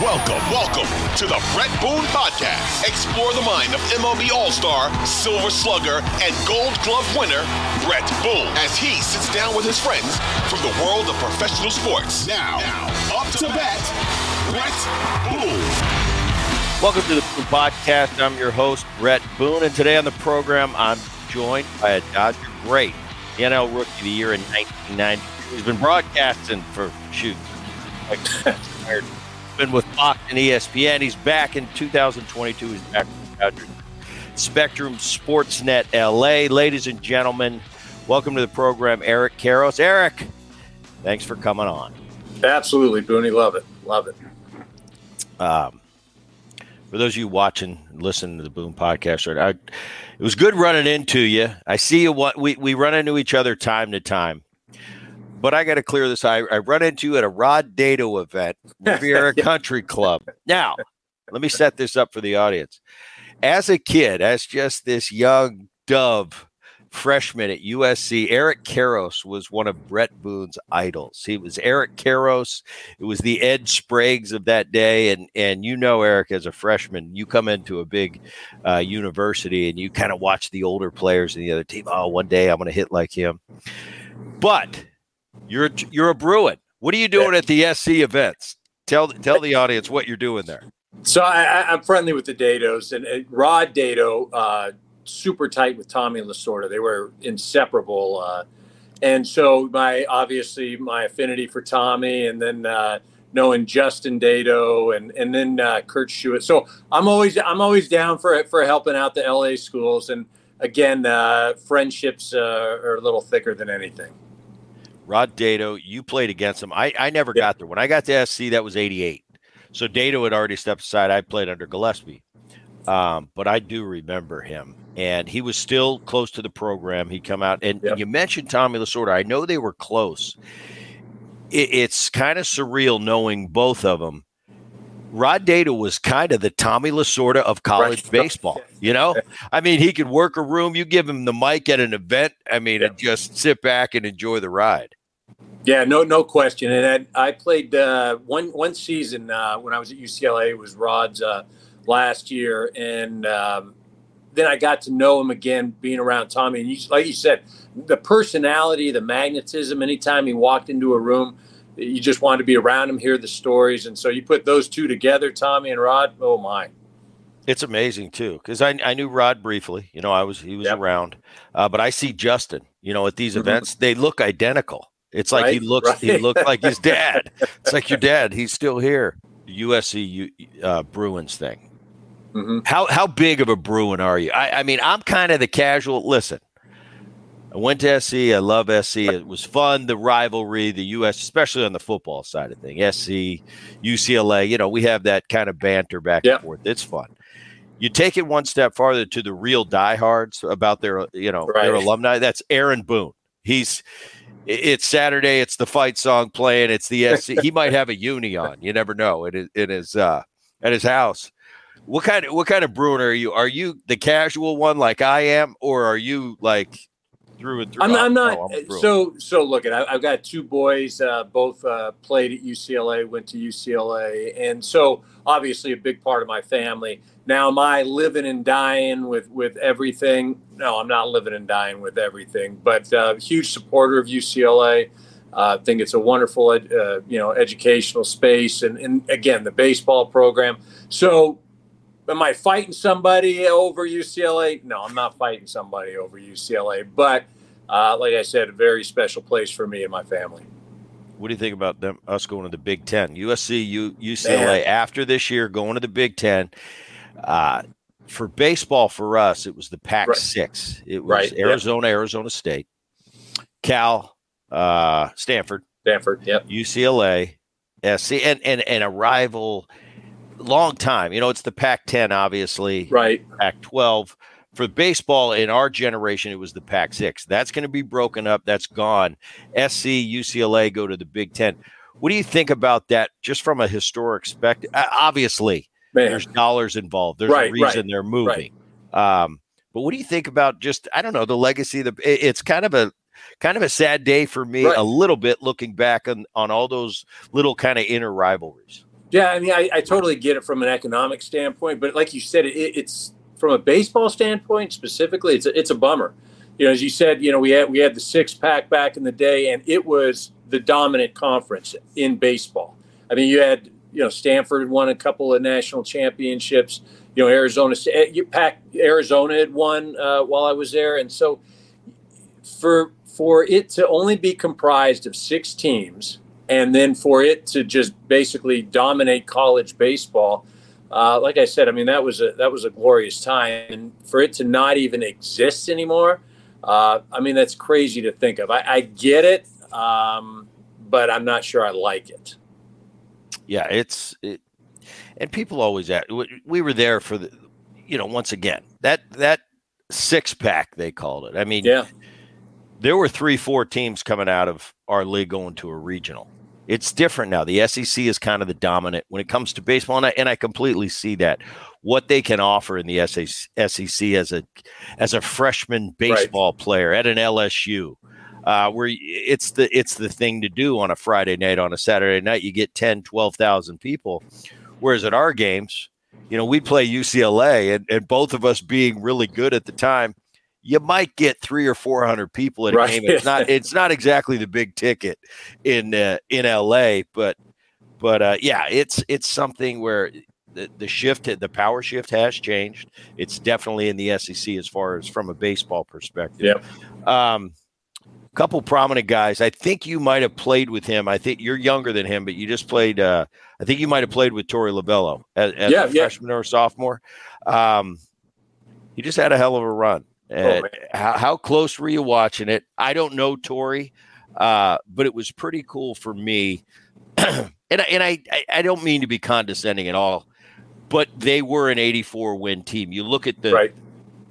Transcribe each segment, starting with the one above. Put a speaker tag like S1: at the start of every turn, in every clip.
S1: Welcome, welcome to the Bret Boone Podcast. Explore the mind of MLB All Star, Silver Slugger, and Gold Glove winner, Bret Boone, as he sits down with his friends from the world of professional sports. Now, now up to bat, Bret Boone.
S2: Welcome to the Podcast. I'm your host, Bret Boone, and today on the program, I'm joined by a Dodger great, the NL Rookie of the Year in 1990. He's been broadcasting for shoot, like been with Fox and ESPN. He's back in 2022. He's back with Dodgers. Spectrum Sportsnet LA. Ladies and gentlemen, welcome to the program, Eric Karros. Eric, thanks for coming on.
S3: Absolutely, Booney. Love it. Love it.
S2: Um, for those of you watching, listening to the Boom podcast, right, I, it was good running into you. I see you. What we we run into each other time to time, but I got to clear this. I, I run into you at a Rod Dedeaux event, Riviera Country Club. Now, let me set this up for the audience. As a kid, as just this young dove freshman at USC, Eric Karros was one of Bret Boone's idols. He was Eric Karros. It was the Ed Spragues of that day. And, and you know, Eric, as a freshman, you come into a big uh, university and you kind of watch the older players in the other team. Oh, one day I'm going to hit like him. But you're a, you're a Bruin. What are you doing at the SC events? Tell tell the audience what you're doing there.
S3: So I, am friendly with the Dados and uh, Rod Dedeaux, uh, super tight with Tommy and Lasorda. They were inseparable. Uh, and so my obviously my affinity for Tommy, and then uh, knowing Justin Dedeaux, and and then uh, Kurt Schuett. So I'm always I'm always down for it for helping out the LA schools. And again, uh, friendships are a little thicker than anything.
S2: Rod Dedeaux, you played against him. I, I never got there. When I got to SC, that was 88. So Dedeaux had already stepped aside. I played under Gillespie. Um, but I do remember him. And he was still close to the program. He'd come out. And yep. you mentioned Tommy Lasorda. I know they were close. It, it's kind of surreal knowing both of them. Rod Dedeaux was kind of the Tommy Lasorda of college right. baseball. You know, I mean, he could work a room. You give him the mic at an event. I mean, and just sit back and enjoy the ride.
S3: Yeah, no, no question. And I, I played uh, one one season uh, when I was at UCLA. It was Rod's uh, last year, and um, then I got to know him again, being around Tommy. And you, like you said, the personality, the magnetism. Anytime he walked into a room, you just wanted to be around him, hear the stories, and so you put those two together, Tommy and Rod. Oh my!
S2: It's amazing too, because I, I knew Rod briefly. You know, I was he was yep. around, uh, but I see Justin. You know, at these mm-hmm. events, they look identical. It's like right, he looks. Right. He looked like his dad. it's like your dad. He's still here. USC uh, Bruins thing. Mm-hmm. How how big of a Bruin are you? I, I mean, I'm kind of the casual. Listen, I went to SC. I love SC. It was fun. The rivalry, the US, especially on the football side of things. SC, UCLA. You know, we have that kind of banter back yep. and forth. It's fun. You take it one step farther to the real diehards about their, you know, right. their alumni. That's Aaron Boone. He's it's Saturday. It's the fight song playing. It's the SC. he might have a uni on. You never know. It is in his uh, at his house. What kind of what kind of Bruin are you? Are you the casual one like I am, or are you like through and through?
S3: I'm, I'm not. Oh, I'm so so. Look, at I've got two boys. Uh, both uh, played at UCLA. Went to UCLA, and so obviously a big part of my family. Now, am I living and dying with with everything? No, I'm not living and dying with everything. But uh, huge supporter of UCLA. Uh, I think it's a wonderful, uh, you know, educational space, and, and again, the baseball program. So, am I fighting somebody over UCLA? No, I'm not fighting somebody over UCLA, but uh, like I said, a very special place for me and my family.
S2: What do you think about them us going to the Big Ten? USC, U, UCLA Man. after this year going to the Big Ten. Uh, for baseball, for us, it was the Pac right. Six. It was right. Arizona, yep. Arizona State, Cal, uh, Stanford,
S3: Stanford, yep,
S2: UCLA, SC, and and and a rival, long time. You know, it's the Pac-10, obviously,
S3: right?
S2: Pac-12. For baseball in our generation, it was the Pac-6. That's going to be broken up. That's gone. SC, UCLA go to the Big Ten. What do you think about that, just from a historic perspective? Obviously, Man. there's dollars involved. There's right, a reason right, they're moving. Right. Um, but what do you think about just I don't know the legacy? The it's kind of a kind of a sad day for me a little bit looking back on, on all those little kind of inner rivalries.
S3: Yeah, I mean, I, I totally get it from an economic standpoint, but like you said, it, it's from a baseball standpoint specifically, it's a, it's a bummer. You know, as you said, you know, we had we had the six pack back in the day, and it was the dominant conference in baseball. I mean, you had you know Stanford won a couple of national championships. You know, Arizona, you pack Arizona had won uh, while I was there, and so for for it to only be comprised of six teams and then for it to just basically dominate college baseball uh, like I said, I mean that was a that was a glorious time, and for it to not even exist anymore, uh, I mean that's crazy to think of. I, I get it, um, but I'm not sure I like it.
S2: Yeah, it's it, and people always ask. We were there for the, you know, once again that that six pack they called it. I mean,
S3: yeah,
S2: there were three, four teams coming out of our league going to a regional. It's different now. The SEC is kind of the dominant when it comes to baseball, and I, and I completely see that. What they can offer in the SEC as a as a freshman baseball right. player at an LSU, uh, where it's the it's the thing to do on a Friday night, on a Saturday night, you get 10, 12,000 people. Whereas at our games, you know, we play UCLA, and, and both of us being really good at the time, you might get three or four hundred people at a right. game. It's not it's not exactly the big ticket in uh, in LA, but but uh, yeah, it's it's something where the, the shift the power shift has changed. It's definitely in the SEC as far as from a baseball perspective.
S3: Yep.
S2: Um, couple prominent guys. I think you might have played with him. I think you're younger than him, but you just played. Uh, I think you might have played with Torey Lovullo as, as yeah, a freshman yeah. or sophomore. Um, he just had a hell of a run. Oh, how, how, close were you watching it? I don't know Tori, uh, but it was pretty cool for me. and and I, I don't mean to be condescending at all, but they were an 84 win team. You look at the right.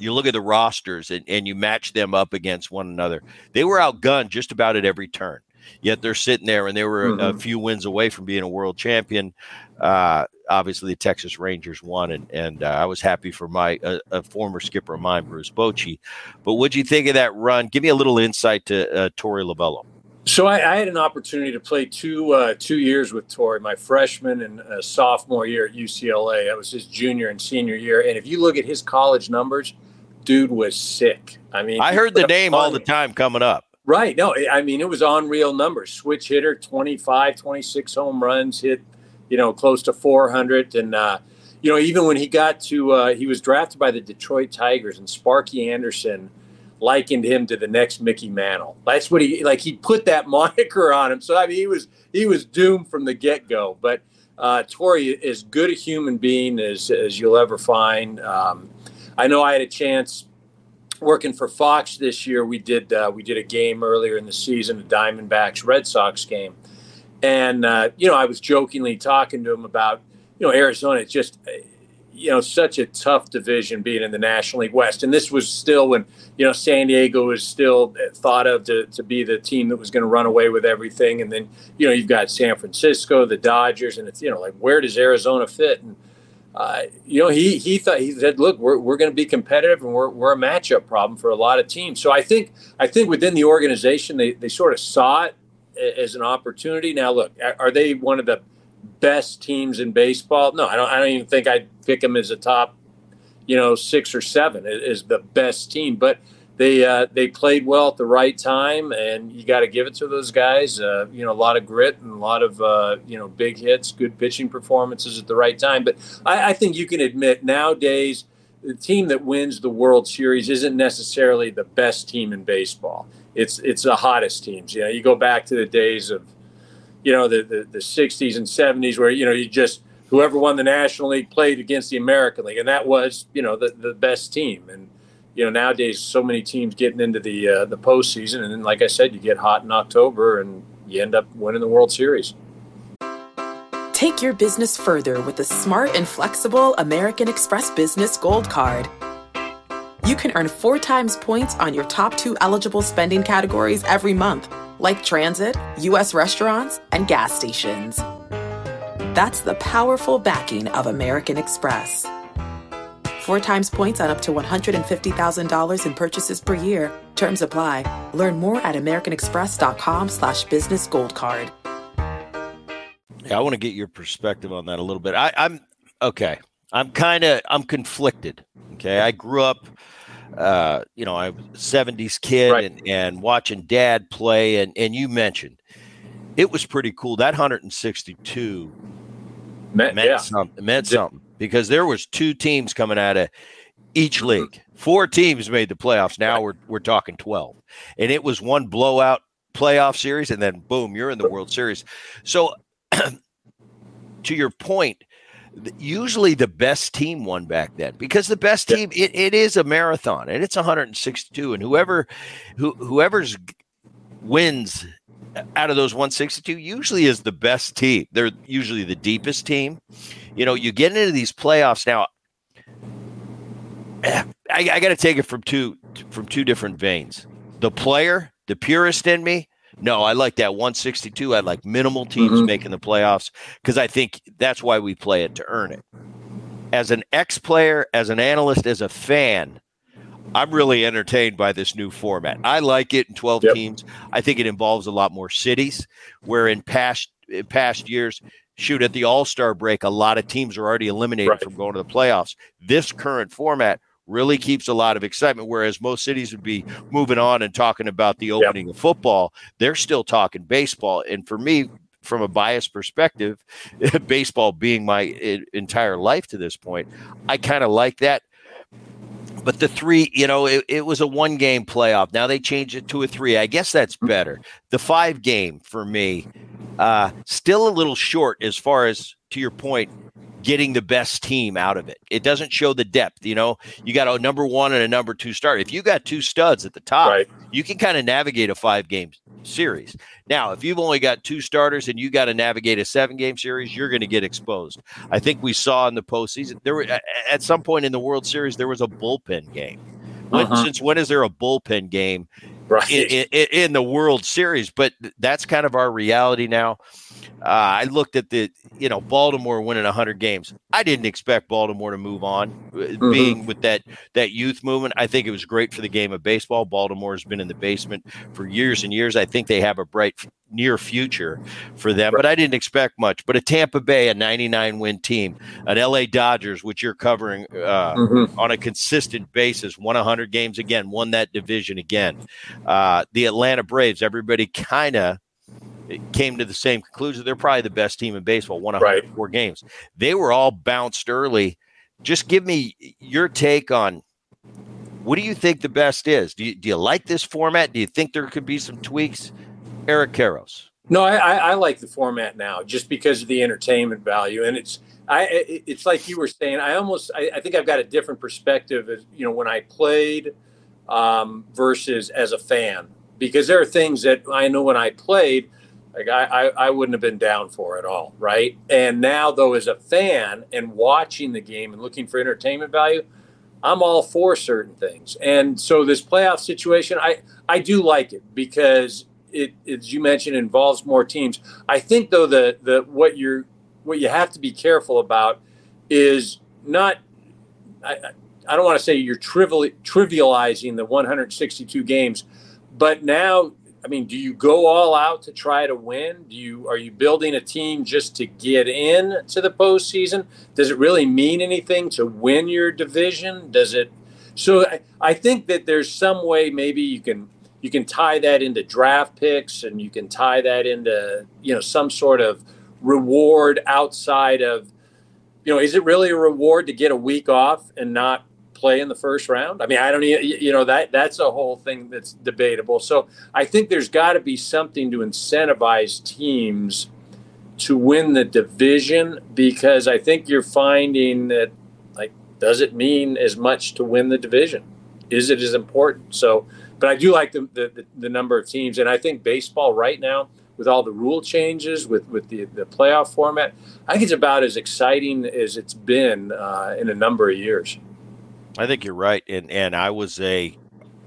S2: You look at the rosters and, and you match them up against one another. They were outgunned just about at every turn. Yet they're sitting there and they were mm-hmm. a, a, few wins away from being a world champion. Uh, obviously, the Texas Rangers won, and, and uh, I was happy for my a former skipper of mine, Bruce Bochy. But what'd you think of that run? Give me a little insight to uh, Torey Lovullo.
S3: So I, I, had an opportunity to play two uh, two years with Torey, my freshman and uh, sophomore year at UCLA. That was his junior and senior year. And if you look at his college numbers, dude was sick. I mean,
S2: I heard the name all the time coming up.
S3: Right. No, I mean, it was unreal numbers. Switch hitter, 25, 26 home runs, hit, you know, close to 400. And, uh, you know, even when he got to, uh, he was drafted by the Detroit Tigers, and Sparky Anderson likened him to the next Mickey Mantle. That's what he, like, he put that moniker on him. So, I mean, he was, he was doomed from the get go. But, uh, Torey is good a human being as, as you'll ever find. Um, I know I had a chance working for Fox this year, we did uh, we did a game earlier in the season, a Diamondbacks Red Sox game, and uh, you know I was jokingly talking to him about you know Arizona. It's just you know such a tough division being in the National League West, and this was still when you know San Diego was still thought of to, to be the team that was going to run away with everything, and then you know you've got San Francisco, the Dodgers, and it's you know like where does Arizona fit? And uh, you know, he he thought he said, "Look, we're, we're going to be competitive, and we're, we're a matchup problem for a lot of teams." So I think I think within the organization, they they sort of saw it as an opportunity. Now, look, are they one of the best teams in baseball? No, I don't. I don't even think I'd pick them as a top, you know, six or seven is the best team. But they uh, they played well at the right time, and you got to give it to those guys. Uh, you know, a lot of grit and a lot of uh, you know big hits, good pitching performances at the right time. But I, I, think you can admit nowadays the team that wins the World Series isn't necessarily the best team in baseball. It's it's the hottest teams. You know, you go back to the days of you know the the, the 60s and 70s where you know you just whoever won the National League played against the American League, and that was you know the the best team and you know nowadays so many teams getting into the uh, the postseason, and then like I said, you get hot in October and you end up winning the World Series.
S4: Take your business further with the smart and flexible American Express Business Gold Card. You can earn four times points on your top two eligible spending categories every month, like transit, U.S. restaurants, and gas stations. That's the powerful backing of American Express. Four times points on up to $150,000 in purchases per year. Terms apply. Learn more at americanexpress.com slash business gold card.
S2: Yeah, I want to get your perspective on that a little bit. I, I'm okay. I'm kind of I'm conflicted. Okay, I grew up, uh, you know, I was a '70s kid right. and and watching Dad play, and and you mentioned it was pretty cool. That 162 meant, meant yeah. something. Meant something because there was two teams coming out of each league. Four teams made the playoffs. Now we're we're talking 12. And it was one blowout playoff series and then boom, you're in the World Series. So to your point, usually the best team won back then because the best team it, it is a marathon and it's 162 and whoever who whoever's wins out of those 162 usually is the best team. They're usually the deepest team. You know, you get into these playoffs now. I, I got to take it from two from two different veins. The player, the purist in me, no, I like that 162. I like minimal teams mm-hmm. making the playoffs because I think that's why we play it to earn it. As an ex player, as an analyst, as a fan, I'm really entertained by this new format. I like it in 12 yep. teams. I think it involves a lot more cities, where in past in past years, shoot at the All Star break, a lot of teams are already eliminated right. from going to the playoffs. This current format really keeps a lot of excitement. Whereas most cities would be moving on and talking about the opening yep. of football, they're still talking baseball. And for me, from a biased perspective, baseball being my entire life to this point, I kind of like that but the three, you know, it, it was a one game playoff. Now they changed it to a three. I guess that's mm-hmm. better. The five game for me, uh, still a little short as far as to your point, getting the best team out of it. It doesn't show the depth. You know, you got a number one and a number two start. If you got two studs at the top, right. you can kind of navigate a five game series. Now, if you've only got two starters and you got to navigate a seven game series, you're going to get exposed. I think we saw in the postseason there were at some point in the World Series there was a bullpen game. When, uh-huh. Since when is there a bullpen game right. in, in, in the World Series? But that's kind of our reality now. Uh, I looked at the, you know, Baltimore winning 100 games. I didn't expect Baltimore to move on, uh, mm-hmm. being with that that youth movement. I think it was great for the game of baseball. Baltimore has been in the basement for years and years. I think they have a bright near future for them, but I didn't expect much. But a Tampa Bay, a 99 win team, an LA Dodgers, which you're covering uh, mm-hmm. on a consistent basis, won 100 games again, won that division again. Uh, the Atlanta Braves, everybody kind of came to the same conclusion. They're probably the best team in baseball, won 104 right. games. They were all bounced early. Just give me your take on what do you think the best is? Do you, do you like this format? Do you think there could be some tweaks? Eric Karros.
S3: No, I, I, like the format now just because of the entertainment value, and it's I it's like you were saying. I almost I, I think I've got a different perspective as you know when I played um, versus as a fan because there are things that I know when I played like I, I, I wouldn't have been down for it all, right? And now though, as a fan and watching the game and looking for entertainment value, I'm all for certain things. And so this playoff situation, I I do like it because it, as you mentioned, involves more teams. I think though the the what you're what you have to be careful about is not. I, I don't want to say you're trivial, trivializing the 162 games, but now I mean, do you go all out to try to win? Do you are you building a team just to get in to the postseason? Does it really mean anything to win your division? Does it? So I, I think that there's some way maybe you can you can tie that into draft picks and you can tie that into you know some sort of reward outside of you know is it really a reward to get a week off and not play in the first round? I mean i don't you know that that's a whole thing that's debatable. So i think there's got to be something to incentivize teams to win the division because i think you're finding that like does it mean as much to win the division? Is it as important? So but I do like the, the, the number of teams, and I think baseball right now with all the rule changes, with with the the playoff format, I think it's about as exciting as it's been uh, in a number of years.
S2: I think you're right, and and I was a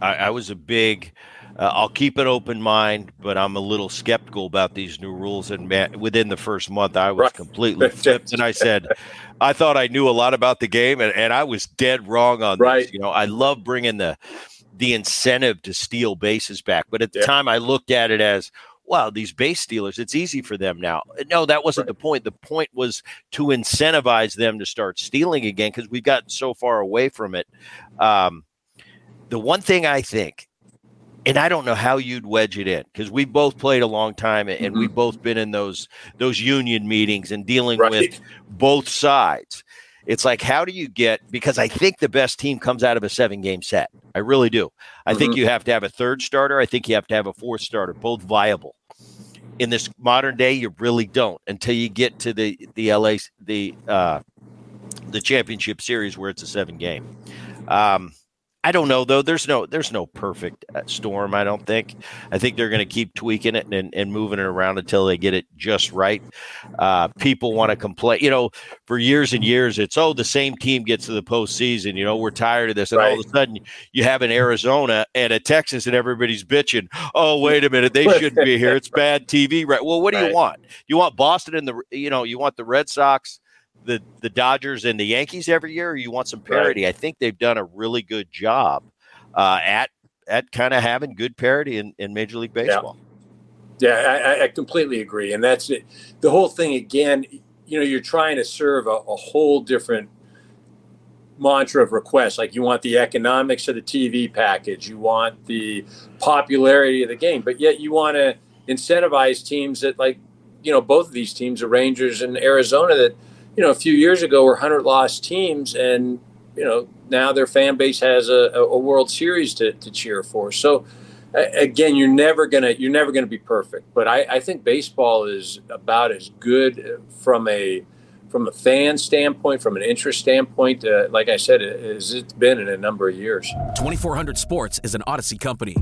S2: I, I was a big. Uh, I'll keep an open mind, but I'm a little skeptical about these new rules. And man, within the first month, I was right. completely flipped, and I said, I thought I knew a lot about the game, and, and I was dead wrong on right. this. You know, I love bringing the the incentive to steal bases back. But at the yeah. time, I looked at it as, wow, these base stealers, it's easy for them now. No, that wasn't right. the point. The point was to incentivize them to start stealing again because we've gotten so far away from it. Um, the one thing I think, and I don't know how you'd wedge it in because we both played a long time and mm-hmm. we've both been in those those union meetings and dealing right. with both sides. It's like, how do you get, because I think the best team comes out of a seven game set. I really do. I mm-hmm. think you have to have a third starter. I think you have to have a fourth starter, both viable. In this modern day, you really don't until you get to the, the LA, the, uh, the championship series where it's a seven game. Um, I don't know though. There's no there's no perfect uh, storm. I don't think. I think they're going to keep tweaking it and, and moving it around until they get it just right. Uh, people want to complain. You know, for years and years, it's oh the same team gets to the postseason. You know, we're tired of this, and right. all of a sudden you have an Arizona and a Texas, and everybody's bitching. Oh wait a minute, they shouldn't be here. It's bad TV. Right. Well, what do right. you want? You want Boston and the you know you want the Red Sox the the Dodgers and the Yankees every year, or you want some parity? Right. I think they've done a really good job uh, at at kind of having good parity in, in Major League Baseball.
S3: Yeah, yeah I, I, completely agree, and that's it. The whole thing again. You know, you're trying to serve a, a whole different mantra of requests. Like you want the economics of the TV package, you want the popularity of the game, but yet you want to incentivize teams that like you know both of these teams, the Rangers and Arizona, that you know, a few years ago were 100 lost teams, and you know now their fan base has a, a World Series to, to cheer for. So again, you're never gonna you're never gonna be perfect, but I, I think baseball is about as good from a from a fan standpoint, from an interest standpoint, uh, like I said, as it's been in a number of years.
S5: 2400 Sports is an Audacy company.